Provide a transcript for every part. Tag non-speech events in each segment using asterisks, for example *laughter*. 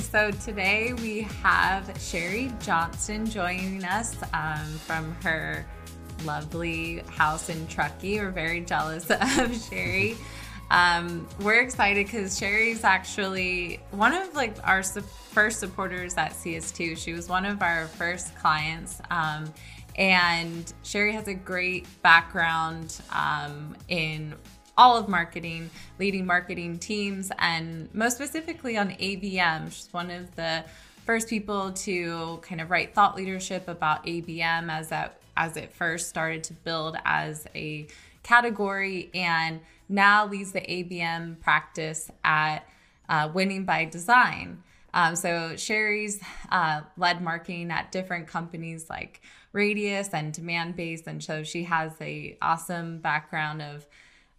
So today we have Shari Johnston joining us um, from her lovely house in Truckee. We're very jealous *laughs* of Shari. Um, we're excited because Shari's actually one of like our su- first supporters at CS2. She was one of our first clients. Um, and Shari has a great background um, in all of marketing, leading marketing teams, and most specifically on ABM. She's one of the first people to kind of write thought leadership about ABM as that as it first started to build as a category, and now leads the ABM practice at uh, Winning by Design. Um, so Shari's uh, led marketing at different companies like Radius and Demandbase, and so she has a awesome background of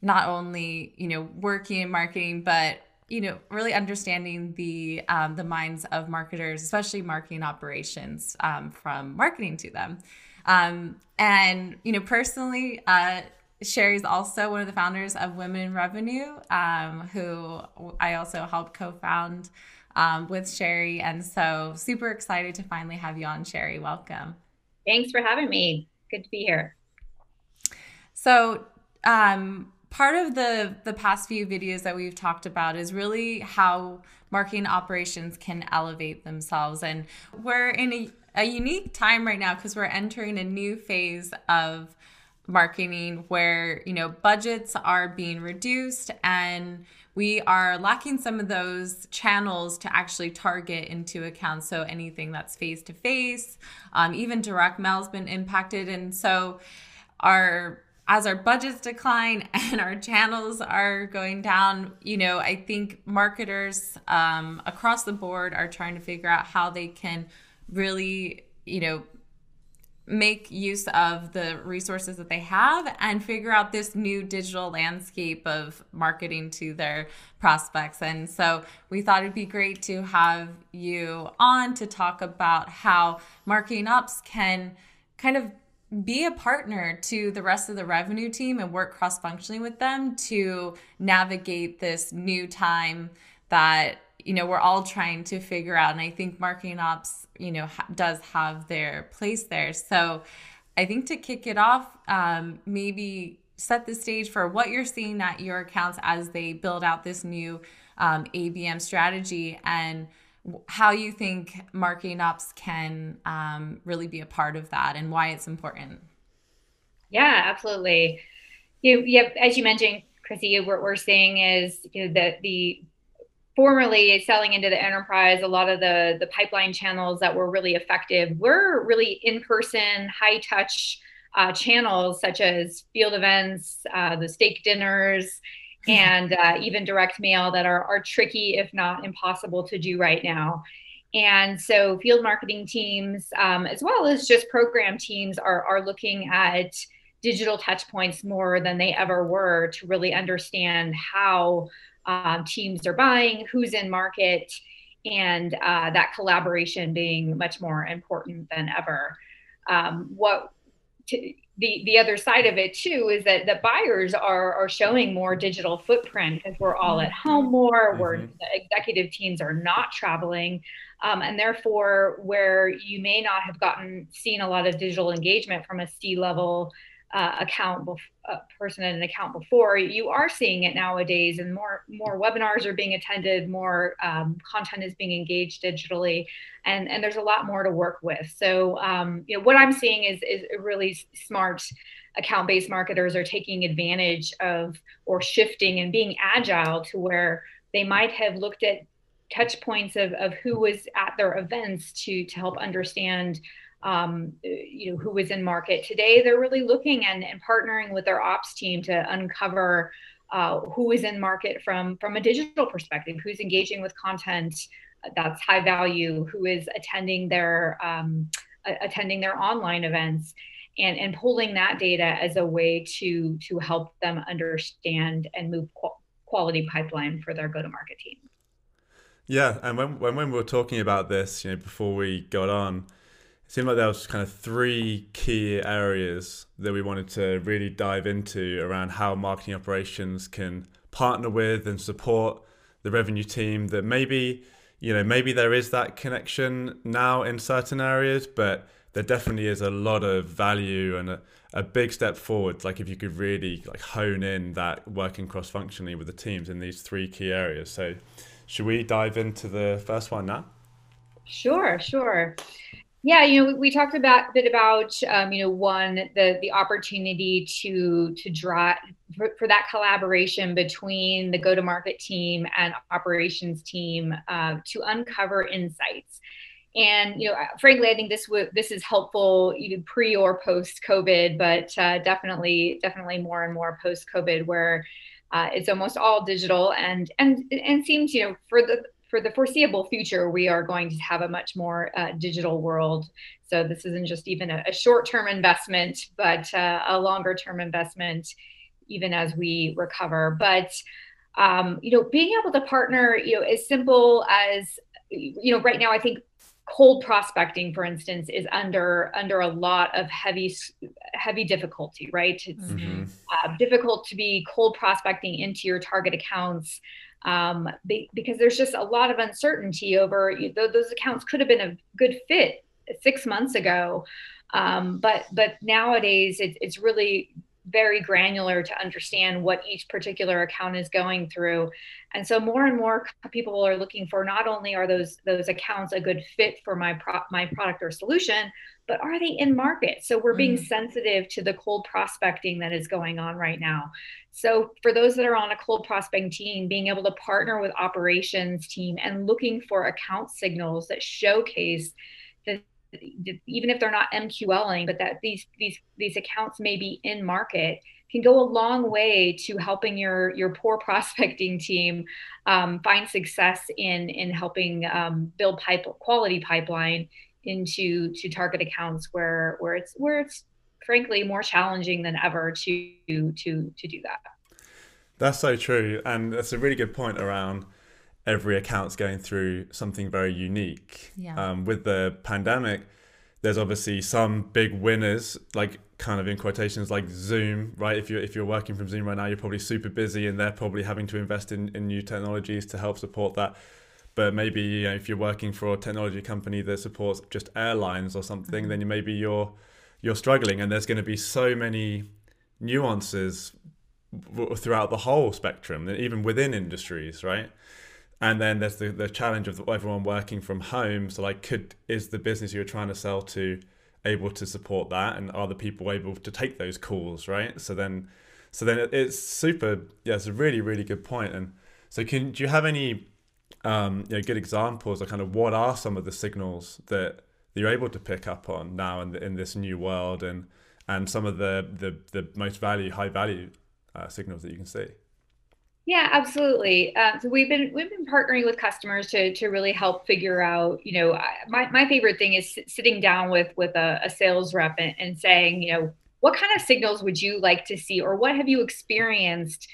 not only you know working in marketing, but you know really understanding the um, the minds of marketers, especially marketing operations, um, from marketing to them. Um, and you know personally. Uh, Shari's also one of the founders of Women in Revenue, um, who I also helped co-found um, with Shari. And so super excited to finally have you on, Shari. Welcome. Thanks for having me. Good to be here. So, um, part of the the past few videos that we've talked about is really how marketing operations can elevate themselves. And we're in a, a unique time right now because we're entering a new phase of marketing where you know budgets are being reduced and we are lacking some of those channels to actually target into account so anything that's face to face um, even direct mail has been impacted. And so our as our budgets decline *laughs* and our channels are going down, you know, I think marketers um, across the board are trying to figure out how they can really, you know, make use of the resources that they have and figure out this new digital landscape of marketing to their prospects. And so we thought it'd be great to have you on to talk about how marketing ops can kind of be a partner to the rest of the revenue team and work cross functionally with them to navigate this new time that you know we're all trying to figure out. And i think marketing ops you know ha- does have their place there. So i think to kick it off um, maybe set the stage for what you're seeing at your accounts as they build out this new um, abm strategy. And how you think marketing ops can um, really be a part of that and why it's important. Yeah, absolutely. You, yeah, as you mentioned, Chrissy, what we're seeing is you know that the formerly selling into the enterprise, a lot of the the pipeline channels that were really effective were really in person, high touch uh, channels such as field events, uh, the steak dinners, and uh, even direct mail that are, are tricky, if not impossible, to do right now. And so, field marketing teams, um, as well as just program teams, are, are looking at digital touch points more than they ever were to really understand how um, teams are buying, who's in market, and uh, that collaboration being much more important than ever. Um, what to, the the other side of it too is that the buyers are are showing more digital footprint because we're all at home more mm-hmm. where the executive teams are not traveling um, and therefore where you may not have gotten seen a lot of digital engagement from a c level uh, account bef- uh, person in an account before you are seeing it nowadays and more more webinars are being attended more um, content is being engaged digitally and and there's a lot more to work with. So um, you know what i'm seeing is is really smart account based marketers are taking advantage of or shifting and being agile to where they might have looked at touch points of, of who was at their events to to help understand um, you know, who was in market today. They're really looking and, and partnering with their ops team to uncover uh, who is in market from from a digital perspective, who's engaging with content that's high value, who is attending their um, attending their online events, and and pulling that data as a way to to help them understand and move qu- quality pipeline for their go to market team. Yeah, and when when we were talking about this, you know, before we got on, seemed like there was kind of three key areas that we wanted to really dive into around how marketing operations can partner with and support the revenue team that maybe you know, maybe there is that connection now in certain areas, but there definitely is a lot of value and a, a big step forward. Like if you could really like hone in that working cross functionally with the teams in these three key areas. So, should we dive into the first one now? Sure, sure. Yeah, you know, we talked about a bit about um, you know one the the opportunity to to draw for, for that collaboration between the go to market team and operations team uh, to uncover insights. And you know, frankly, I think this would this is helpful either pre or post COVID, but uh, definitely definitely more and more post COVID where uh, it's almost all digital and and and seems you know for the for the foreseeable future, we are going to have a much more uh, digital world. So this isn't just even a, a short-term investment, but uh, a longer-term investment, even as we recover. But um, you know, being able to partner, you know, as simple as you know, right now, I think cold prospecting for instance is under under a lot of heavy heavy difficulty right it's mm-hmm. uh, difficult to be cold prospecting into your target accounts um, be, because there's just a lot of uncertainty over you know, those accounts could have been a good fit six months ago. Um, but but nowadays it, it's really very granular to understand what each particular account is going through. And so more and more people are looking for not only are those those accounts a good fit for my pro- my product or solution but are they in market so we're being mm. sensitive to the cold prospecting that is going on right now so for those that are on a cold prospecting team, being able to partner with operations team and looking for account signals that showcase that even if they're not MQLing, but that these these these accounts may be in market can go a long way to helping your your poor *laughs* prospecting team um, find success in in helping um, build pipe quality pipeline into to target accounts where where it's where it's frankly more challenging than ever to to to do that. That's so true, and that's a really good point around every account's going through something very unique. Yeah. Um, with the pandemic, there's obviously some big winners, like kind of in quotations, like Zoom, right? If you're if you're working from Zoom right now, you're probably super busy, and they're probably having to invest in, in new technologies to help support that. But maybe you know, if you're working for a technology company that supports just airlines or something, mm-hmm. then maybe you're you're struggling and there's going to be so many nuances throughout the whole spectrum even within industries right and then there's the, the challenge of everyone working from home so like could is the business you're trying to sell to able to support that and are the people able to take those calls right so then so then it's super yeah it's a really really good point. point and so can do you have any um, you know, good examples of kind of what are some of the signals that you're able to pick up on now in, the, in this new world and and some of the the, the most value high value uh, signals that you can see? Yeah absolutely. Uh, so we've been we've been partnering with customers to to really help figure out you know my, my favorite thing is sitting down with with a, a sales rep and, and saying you know what kind of signals would you like to see or what have you experienced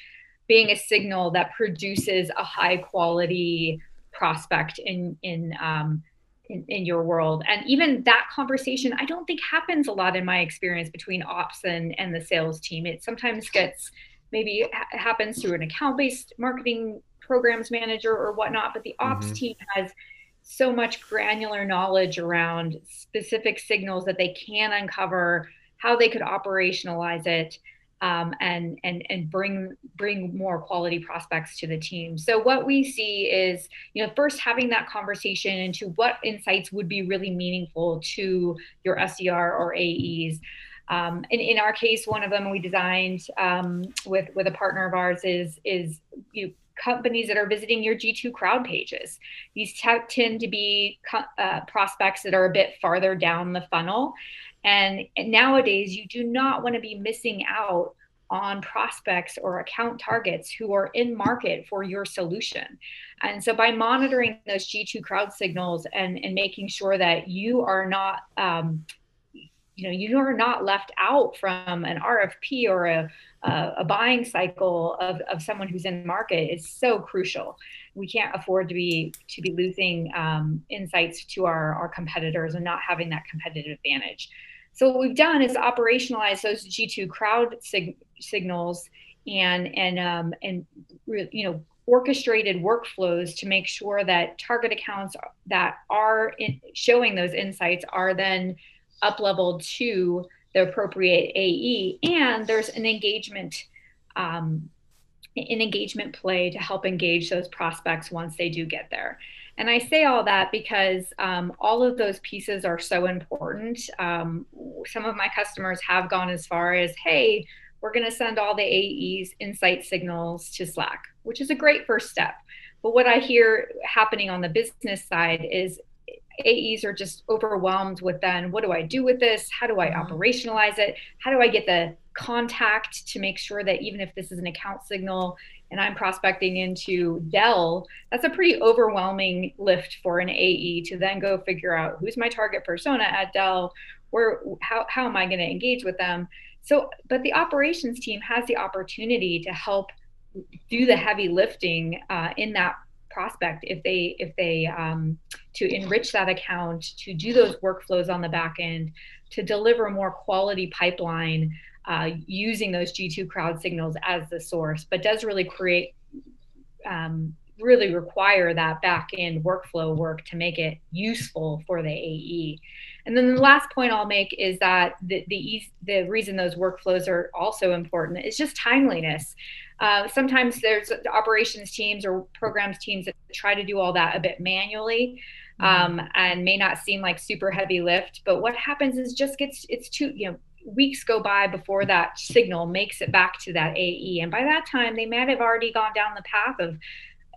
being a signal that produces a high quality prospect in in um, in, in your world. And even that conversation i don't think happens a lot in my experience between ops and and the sales team. It sometimes gets maybe it ha- happens through an account based marketing programs manager or whatnot but the ops mm-hmm. team has so much granular knowledge around specific signals that they can uncover how they could operationalize it um, and and and bring bring more quality prospects to the team. So what we see is, you know, first having that conversation into what insights would be really meaningful to your SDR or AEs. Um, in, in our case, one of them we designed um, with with a partner of ours is is you companies that are visiting your G2 crowd pages. These t- tend to be uh, prospects that are a bit farther down the funnel. And, nowadays, you do not want to be missing out on prospects or account targets who are in market for your solution. And so by monitoring those G2 crowd signals and, and making sure that you are not, um, you know, you are not left out from an RFP or a, a, a buying cycle of, of someone who's in the market is so crucial. We can't afford to be to be losing um, insights to our, our competitors and not having that competitive advantage. So what we've done is operationalize those G2 crowd sig- signals and and um, and you know orchestrated workflows to make sure that target accounts that are showing those insights are then up leveled to the appropriate AE. And there's an engagement. Um, an engagement play to help engage those prospects once they do get there. And I say all that because um, all of those pieces are so important. Um, some of my customers have gone as far as, hey, we're going to send all the AEs insight signals to Slack, which is a great first step. But what I hear happening on the business side is AEs are just overwhelmed with then what do I do with this? How do I mm-hmm. operationalize it? How do I get the contact to make sure that even if this is an account signal and I'm prospecting into Dell, that's a pretty overwhelming lift for an AE to then go figure out who's my target persona at Dell, where how, how am I going to engage with them? So, but the operations team has the opportunity to help do the heavy lifting uh, in that prospect if they if they um, to enrich that account to do those workflows on the back end to deliver more quality pipeline uh, using those g2 crowd signals as the source but does really create um, really require that back end workflow work to make it useful for the ae and then the last point I'll make is that the the, the reason those workflows are also important is just timeliness. Uh, sometimes there's operations teams or programs teams that try to do all that a bit manually. Mm-hmm. Um, and may not seem like super heavy lift, but what happens is just gets it's too you know weeks go by before that signal makes it back to that AE, and by that time they might have already gone down the path of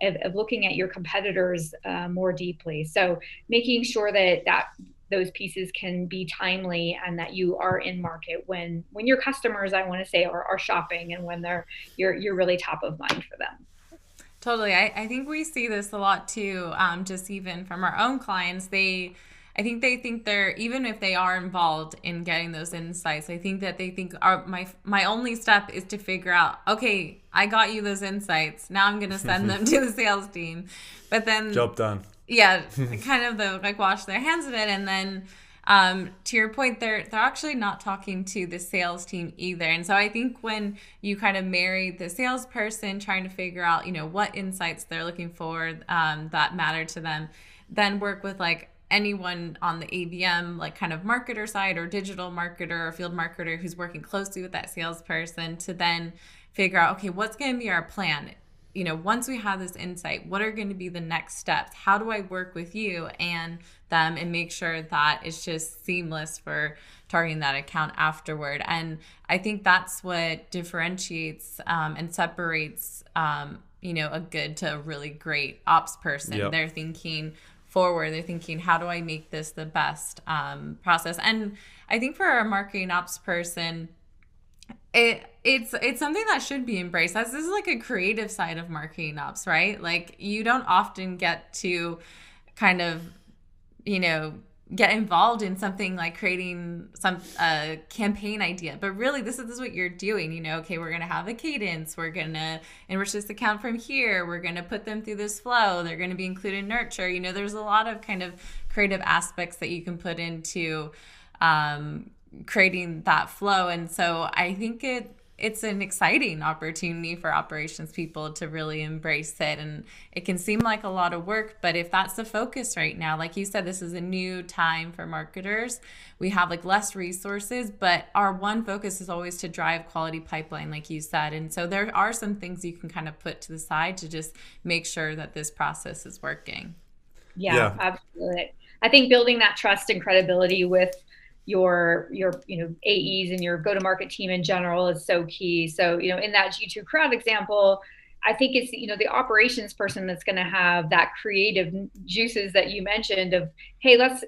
of, of looking at your competitors uh, more deeply. So making sure that that those pieces can be timely and that you are in market when when your customers i want to say are, are shopping and when they're you're you're really top of mind for them totally i, I think we see this a lot too um, just even from our own clients they I think they think they're even if they are involved in getting those insights. I think that they think our my my only step is to figure out, okay, I got you those insights. Now I'm going to send them *laughs* to the sales team. But then job done yeah, *laughs* kind of the like wash their hands of it, and then um, to your point, they're they're actually not talking to the sales team either. And so I think when you kind of marry the salesperson trying to figure out, you know, what insights they're looking for um, that matter to them, then work with like anyone on the ABM, like kind of marketer side or digital marketer or field marketer who's working closely with that salesperson to then figure out, okay, what's going to be our plan? You know, once we have this insight, what are going to be the next steps? How do I work with you and them and make sure that it's just seamless for targeting that account afterward? And I think that's what differentiates um, and separates, um, you know, a good to a really great ops person. Yep. They're thinking forward. They're thinking, how do I make this the best um, process? And I think for a marketing ops person, it it's it's something that should be embraced. As this is like a creative side of marketing ops right? Like you don't often get to kind of you know get involved in something like creating some uh, campaign idea. But really this is, this is what you're doing you know okay we're gonna have a cadence. We're gonna enrich this account from here. We're gonna put them through this flow. They're gonna be included in nurture. You know there's a lot of kind of creative aspects that you can put into um, creating that flow. And so I think it it's an exciting opportunity for operations people to really embrace it. And it can seem like a lot of work but if that's the focus right now like you said this is a new time for marketers. We have like less resources but our one focus is always to drive quality pipeline like you said. And so there are some things you can kind of put to the side to just make sure that this process is working. Yeah, yeah. absolutely. I think building that trust and credibility with your your you know AEs and your go to market team in general is so key. So you know in that G2 crowd example, I think it's you know the operations person that's going to have that creative juices that you mentioned of hey let's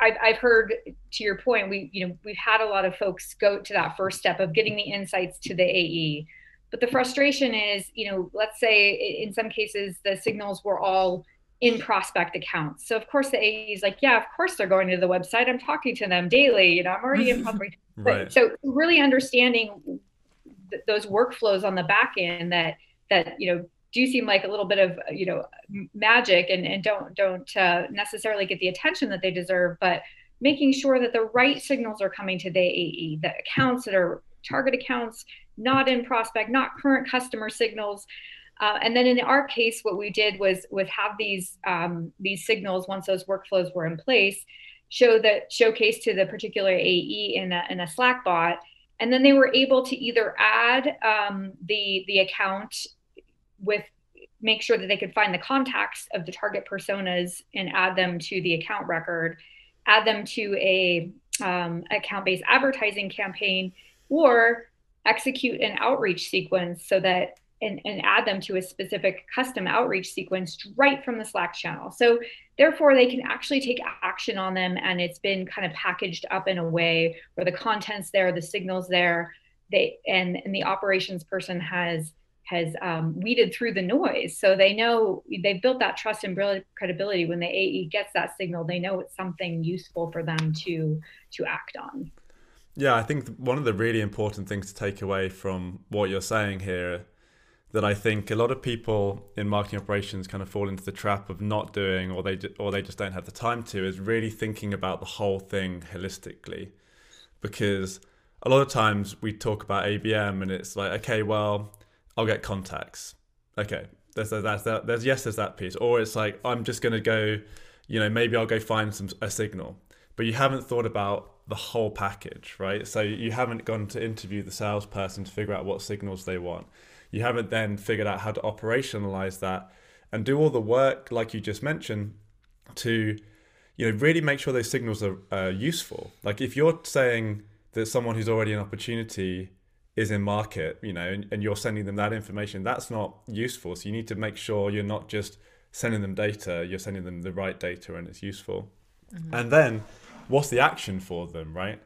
I've, I've heard to your point we you know we've had a lot of folks go to that first step of getting the insights to the AE but the frustration is you know let's say in some cases the signals were all in prospect accounts. So of course the AE is like, yeah, of course they're going to the website. I'm talking to them daily. You know, I'm already in *laughs* prospect. right. So really understanding th- those workflows on the back end that that you know do seem like a little bit of you know magic and, and don't don't uh, necessarily get the attention that they deserve, but making sure that the right signals are coming to the AE, the accounts that are target accounts, not in prospect, not current customer signals Uh, and then in our case, what we did was was have these um, these signals once those workflows were in place, show that showcase to the particular AE in a, in a Slack bot, and then they were able to either add um, the the account with make sure that they could find the contacts of the target personas and add them to the account record, add them to a um, account based advertising campaign, or execute an outreach sequence so that and, and add them to a specific custom outreach sequence right from the Slack channel. So therefore they can actually take action on them and it's been kind of packaged up in a way where the content's there, the signals there, they and, and the operations person has has um, weeded through the noise. So they know they've built that trust and credibility. When the AE gets that signal, they know it's something useful for them to to act on. Yeah, I think one of the really important things to take away from what you're saying here that I think a lot of people in marketing operations kind of fall into the trap of not doing or they or they just don't have the time to is really thinking about the whole thing holistically because a lot of times we talk about ABM and it's like okay well I'll get contacts. Okay, there's there's that, there's yes, there's that piece. Or it's like I'm just gonna go, you know, maybe I'll go find some a signal. But you haven't thought about the whole package, right? So you haven't gone to interview the salesperson to figure out what signals they want. You haven't then figured out how to operationalize that and do all the work, like you just mentioned, to you know really make sure those signals are uh, useful. Like if you're saying that someone who's already an opportunity is in market, you know, and, and you're sending them that information, that's not useful. So you need to make sure you're not just sending them data, you're sending them the right data and it's useful. Mm-hmm. And then what's the action for them, right?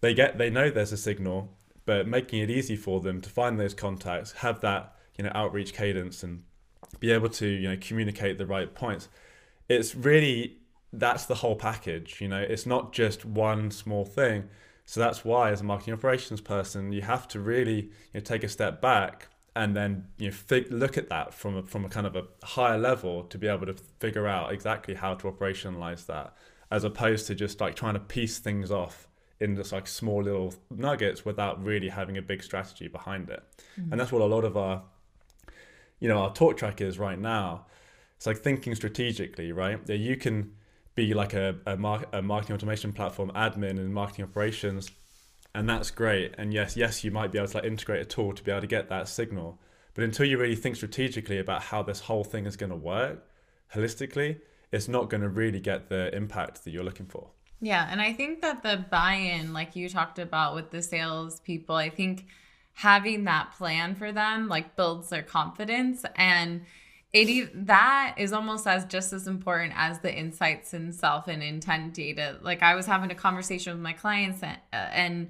They get they know there's a signal, but making it easy for them to find those contacts, have that, you know, outreach cadence and be able to, you know, communicate the right points. It's really that's the whole package, you know, it's not just one small thing so that's why, as a marketing operations person, you have to really you know, take a step back and then you know fig- look at that from a, from a kind of a higher level to be able to figure out exactly how to operationalize that, as opposed to just like trying to piece things off in just like small little nuggets without really having a big strategy behind it. Mm-hmm. And that's what a lot of our, you know, our talk track is right now. It's like thinking strategically, right? That you can be like a, a, mar- a marketing automation platform admin and marketing operations and that's great and yes yes you might be able to like integrate a tool to be able to get that signal but until you really think strategically about how this whole thing is going to work holistically it's not going to really get the impact that you're looking for yeah and i think that the buy-in like you talked about with the sales people i think having that plan for them like builds their confidence and it that is almost as just as important as the insights and self and intent data. Like I was having a conversation with my clients and, and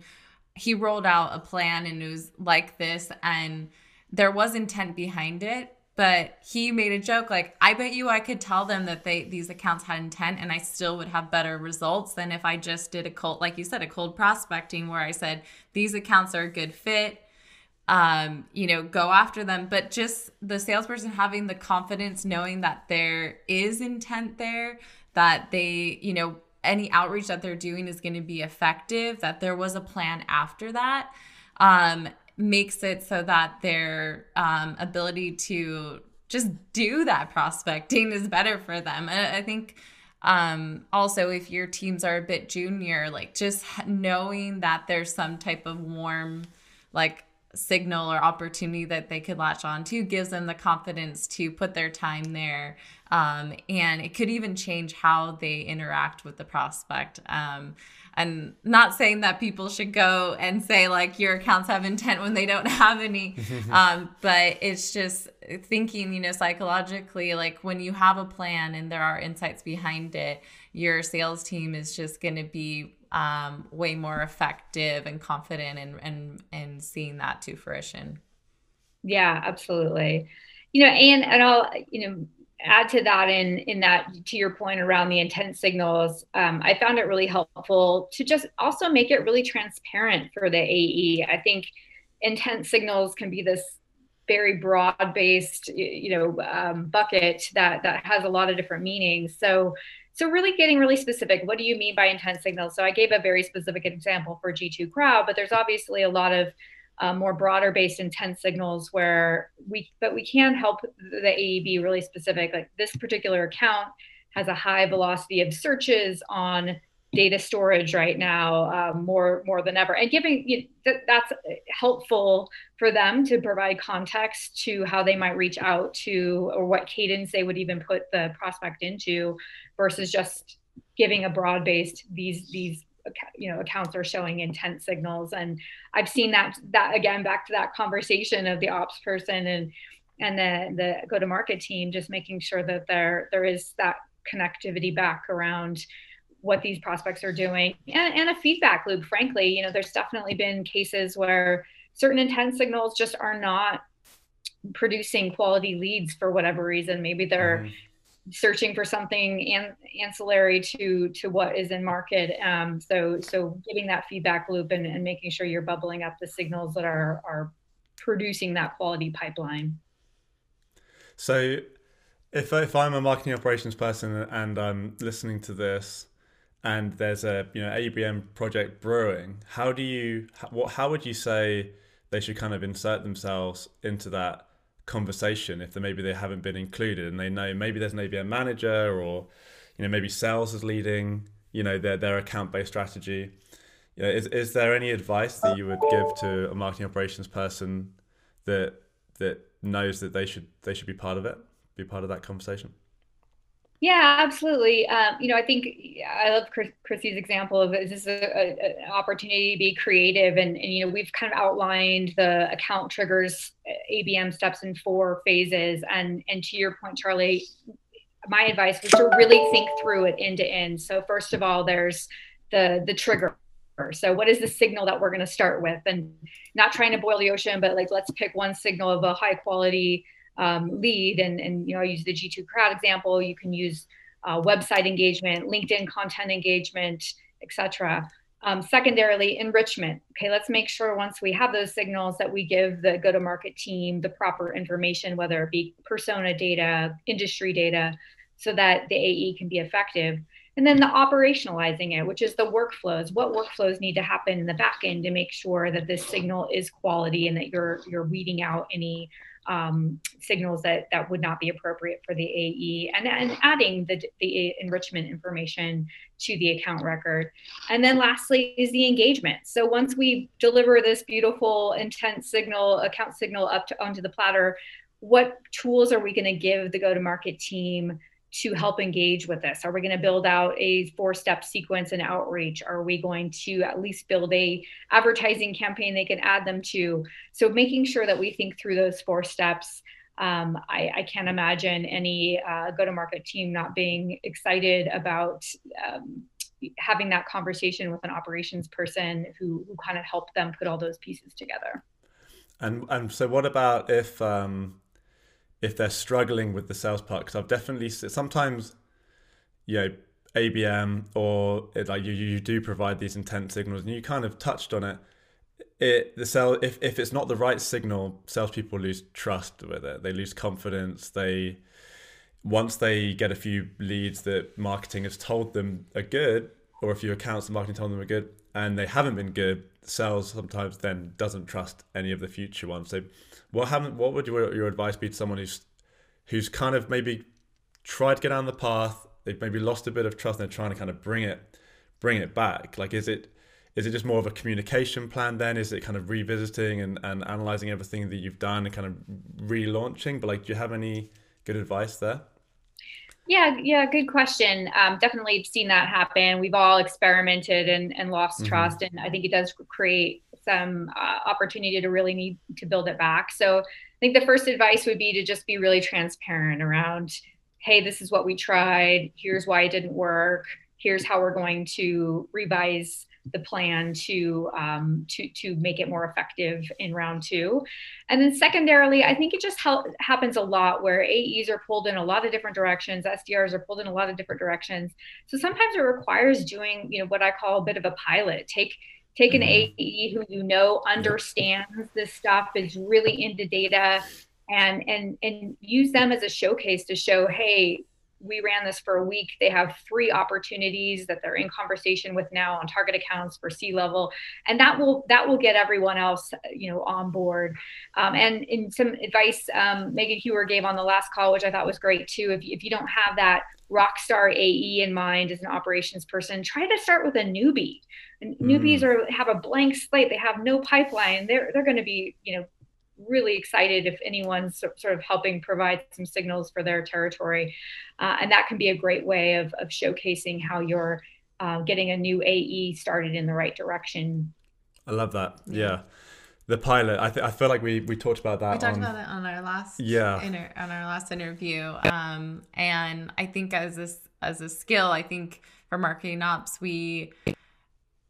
he rolled out a plan and it was like this and there was intent behind it but he made a joke like i bet you i could tell them that they these accounts had intent and i still would have better results than if i just did a cold like you said a cold prospecting where i said these accounts are a good fit um, you know, go after them. But just the salesperson having the confidence, knowing that there is intent there, that they, you know, any outreach that they're doing is going to be effective, that there was a plan after that, um, makes it so that their um, ability to just do that prospecting is better for them. I think um, also if your teams are a bit junior, like just knowing that there's some type of warm, like signal or opportunity that they could latch on to gives them the confidence to put their time there. Um, and it could even change how they interact with the prospect. Um, and not saying that people should go and say like your accounts have intent when they don't *laughs* have any *laughs* um, but it's just thinking you know psychologically like when you have a plan and there are insights behind it your sales team is just going to be um, way more effective and confident and and and seeing that to fruition. Yeah, absolutely. You know, and and I'll you know add to that in in that to your point around the intent signals um, i found it really helpful to just also make it really transparent for the ae i think intent signals can be this very broad based you know um, bucket that that has a lot of different meanings so so really getting really specific. What do you mean by intent signals? So I gave a very specific example for G2 crowd, but there's obviously a lot of more broader based intent signals where we but we can help the aeb really specific like this particular account has a high velocity of searches on data storage right now um, more more than ever. And giving you know, that's helpful for them to provide context to how they might reach out to or what cadence they would even put the prospect into versus just giving a broad based these these you know accounts are showing intent signals. And i've seen that that again back to that conversation of the ops person and and the the go to market team just making sure that there there is that connectivity back around what these prospects are doing and, and a feedback loop frankly. You know there's definitely been cases where certain intent signals just are not producing quality leads for whatever reason. Maybe they're mm-hmm. Searching for something an- ancillary to to what is in market. Um, so so getting that feedback loop and, and making sure you're bubbling up the signals that are are producing that quality pipeline. So if, if i'm a marketing operations person and i'm listening to this and there's a you know ABM project brewing, how do you what how would you say they should kind of insert themselves into that conversation if maybe they haven't been included and they know maybe there's an ABM manager or you know maybe sales is leading you know their their account based strategy. You know, is is there any advice that you would give to a marketing operations person that that knows that they should they should be part of it, be part of that conversation? Yeah, absolutely. Um, you know, I think I love Chris, Chrissy's example of this is this an opportunity to be creative, and, and you know, we've kind of outlined the account triggers, ABM steps in four phases, and and to your point, Charlie, my advice was to really think through it end to end. So first of all, there's the the trigger. So what is the signal that we're going to start with, and not trying to boil the ocean, but like let's pick one signal of a high quality um, lead. And, and, you know, I use the G2 crowd example. You can use uh, website engagement, LinkedIn content engagement, etc. Um, secondarily, enrichment. Okay, let's make sure once we have those signals that we give the go to market team the proper information, whether it be persona data, industry data, so that the AE can be effective. And then the operationalizing it, which is the workflows. What workflows need to happen in the back end to make sure that this signal is quality and that you're you're weeding out any um, signals that that would not be appropriate for the AE, and, and adding the, the enrichment information to the account record. And then lastly is the engagement. So once we deliver this beautiful intent signal, account signal up to onto the platter, what tools are we going to give the go-to-market team to help engage with this? Are we going to build out a four-step sequence and outreach? Are we going to at least build a advertising campaign they can add them to? So making sure that we think through those four steps. Um, I, I, can't imagine any uh, go-to-market team not being excited about um, having that conversation with an operations person who, who kind of helped them put all those pieces together. And and so, what about if um, if they're struggling with the sales part because I've definitely sometimes you know ABM or it, like you you do provide these intent signals and you kind of touched on it. It the sell if if it's not the right signal, salespeople lose trust with it. They lose confidence. They once they get a few leads that marketing has told them are good, or if few accounts that marketing told them are good, and they haven't been good, sales sometimes then doesn't trust any of the future ones. So what haven't what would your, your advice be to someone who's who's kind of maybe tried to get down the path they've maybe lost a bit of trust and they're trying to kind of bring it bring it back? Like is it is it just more of a communication plan then? Is it kind of revisiting and, and analyzing everything that you've done and kind of relaunching? But like do you have any good advice there yeah, yeah, good question. Um, definitely seen that happen. We've all experimented and, and lost mm-hmm. trust, and I think it does create some uh, opportunity to really need to build it back. So I think the first advice would be to just be really transparent around, hey, this is what we tried. Here's why it didn't work. Here's how we're going to revise the plan to um, to to make it more effective in round two. And then secondarily, I think it just help, happens a lot where AEs are pulled in a lot of different directions, SDRs are pulled in a lot of different directions. So sometimes it requires doing you know what I call a bit of a pilot. Take take an mm-hmm. AE who you know understands this stuff, is really into data, and and and use them as a showcase to show, hey, we ran this for a week. They have three opportunities that they're in conversation with now on target accounts for C level, and that will that will get everyone else, you know, on board. Um, and in some advice um, Megan Heuer gave on the last call, which I thought was great too. If if you don't have that rock star AE in mind as an operations person, try to start with a newbie. And mm. newbies are have a blank slate. They have no pipeline. They're they're going to be you know really excited if anyone's sort of helping provide some signals for their territory. Uh, and that can be a great way of, of showcasing how you're uh, getting a new AE started in the right direction. I love that. Yeah. The pilot, I, th- I feel like we, we talked about that. We talked on, about it on our last yeah inter- on our last interview, um, and I think as a as a skill, I think for marketing ops, we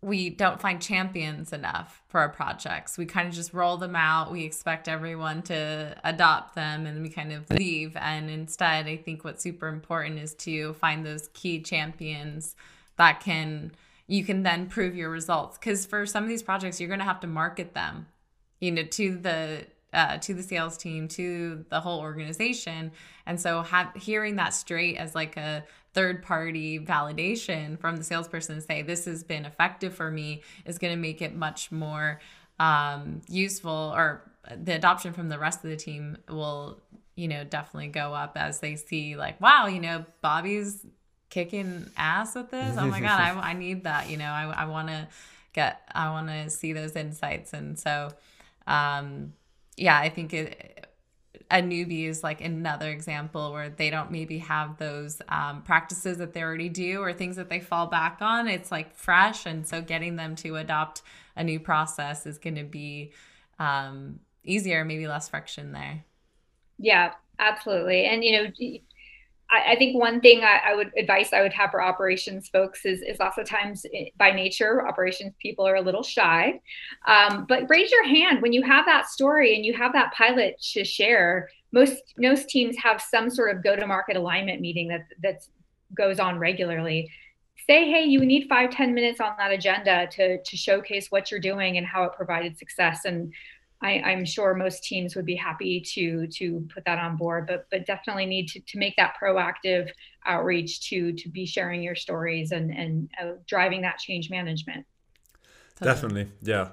we don't find champions enough for our projects. We kind of just roll them out. We expect everyone to adopt them and we kind of leave. And instead, I think what's super important is to find those key champions that can you can then prove your results because for some of these projects you're going to have to market them you know to the uh, to the sales team to the whole organization. And so have hearing that straight as like a third party validation from the salesperson say this has been effective for me is going to make it much more um, useful or the adoption from the rest of the team will you know definitely go up as they see like wow you know bobby's kicking ass with this. Oh my god I, I need that you know i, I want to get i want to see those insights. And so um yeah i think it a newbie is like another example where they don't maybe have those um, practices that they already do or things that they fall back on. It's like fresh. And so getting them to adopt a new process is going to be um, easier, maybe less friction there. Yeah, absolutely. And, you know, I, I think one thing I, I, would advice I would have for operations folks is, is lots of times eh, by nature, operations people are a little shy. Um, but raise your hand when you have that story and you have that pilot to share. Most most teams have some sort of go-to-market alignment meeting that that goes on regularly. Say, hey, you need five ten minutes on that agenda to to showcase what you're doing and how it provided success. And I, am sure most teams would be happy to to put that on board, but but definitely need to, to make that proactive outreach to to be sharing your stories and and uh, driving that change management. Definitely, yeah.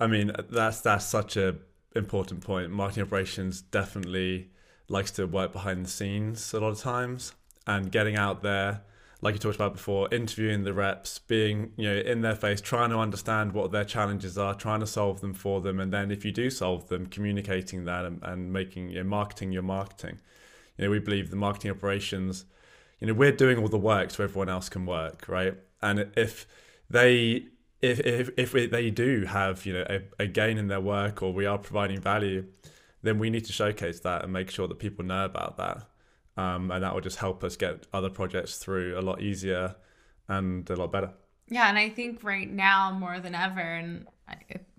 I mean that's that's such a important point. Marketing operations definitely likes to work behind the scenes a lot of times and getting out there like you talked about before, interviewing the reps, being you know in their face, trying to understand what their challenges are, trying to solve them for them, and then if you do solve them, communicating that and, and making you know, marketing your marketing. You know, we believe the marketing operations. You know, we're doing all the work so everyone else can work, right? And if they if if if they do have you know a, a gain in their work or we are providing value, then we need to showcase that and make sure that people know about that um, and that will just help us get other projects through a lot easier and a lot better. Yeah, and I think right now more than ever, and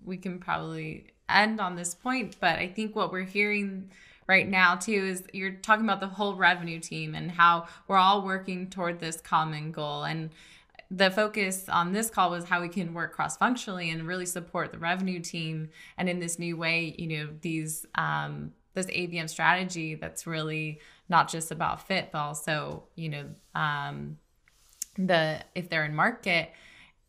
we can probably end on this point, but I think what we're hearing right now too is you're talking about the whole revenue team and how we're all working toward this common goal and the focus on this call was how we can work cross functionally and really support the revenue team and in this new way you know these um, this ABM strategy that's really not just about fit, but also, you know, um, the if they're in market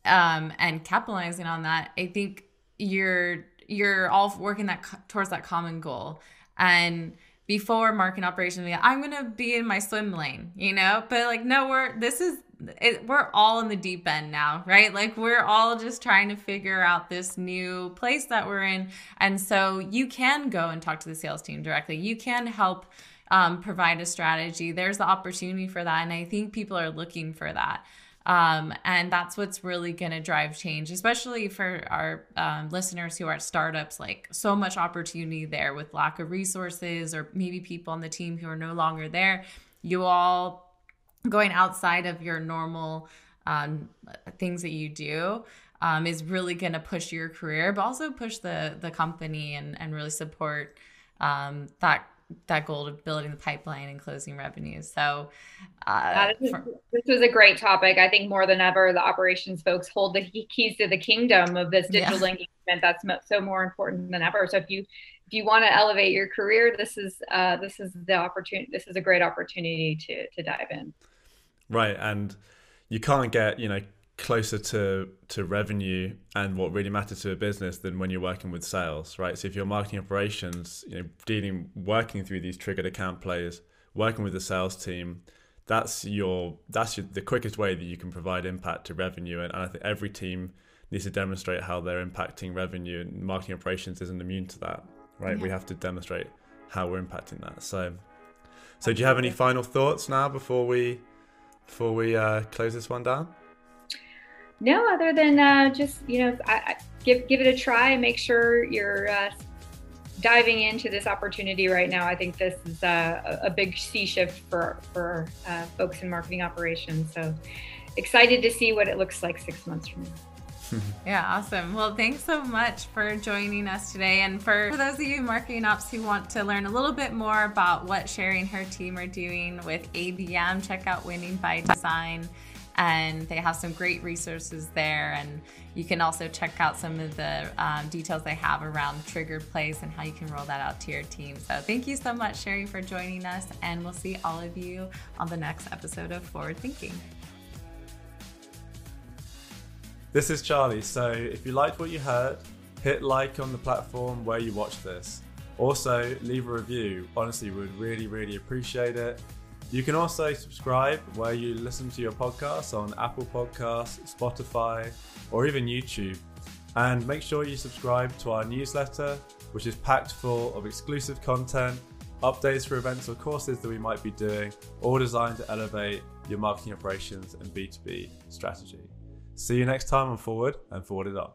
um, and capitalizing on that, I think you're you're all working that towards that common goal. And before market operations, I'm gonna be in my swim lane, you know. But like, no, we're this is it, we're all in the deep end now, right? Like we're all just trying to figure out this new place that we're in. And so you can go and talk to the sales team directly. You can help um, provide a strategy. There's the opportunity for that. And I think people are looking for that. Um, and that's what's really going to drive change, especially for our um, listeners who are at startups. Like, so much opportunity there with lack of resources, or maybe people on the team who are no longer there. You all going outside of your normal um, things that you do um, is really going to push your career, but also push the the company and and really support um, that that goal of building the pipeline and closing revenues. So, uh, this, for, this was a great topic. I think more than ever, the operations folks hold the keys to the kingdom of this digital yeah. engagement. That's so more important than ever. So, if you if you want to elevate your career, this is uh, this is the opportunity. This is a great opportunity to to dive in. Right, and you can't get you know closer to to revenue and what really matters to a business than when you're working with sales, right? So if you're marketing operations, you know, dealing working through these triggered account plays, working with the sales team, that's your that's your, the quickest way that you can provide impact to revenue. And, and I think every team needs to demonstrate how they're impacting revenue, and marketing operations isn't immune to that, right? Yeah. We have to demonstrate how we're impacting that. So, so do you have any final thoughts now before we before we uh, close this one down? No, other than uh, just you know, I, I give give it a try. And make sure you're uh, diving into this opportunity right now. I think this is a, a big sea shift for for uh, folks in marketing operations. So excited to see what it looks like six months from now. *laughs* yeah, awesome. Well, thanks so much for joining us today. And for, for those of you marketing ops who want to learn a little bit more about what Shari and her team are doing with ABM, check out Winning by Design and they have some great resources there. And you can also check out some of the um, details they have around triggered plays and how you can roll that out to your team. So thank you so much, Shari, for joining us, and we'll see all of you on the next episode of Forward Thinking. This is Charlie. So if you liked what you heard, hit like on the platform where you watch this. Also, leave a review. Honestly, we would really, really appreciate it. You can also subscribe where you listen to your podcasts on Apple Podcasts, Spotify, or even YouTube. And make sure you subscribe to our newsletter, which is packed full of exclusive content, updates for events or courses that we might be doing, all designed to elevate your marketing operations and B2B strategy. See you next time on Forward and Forward It On.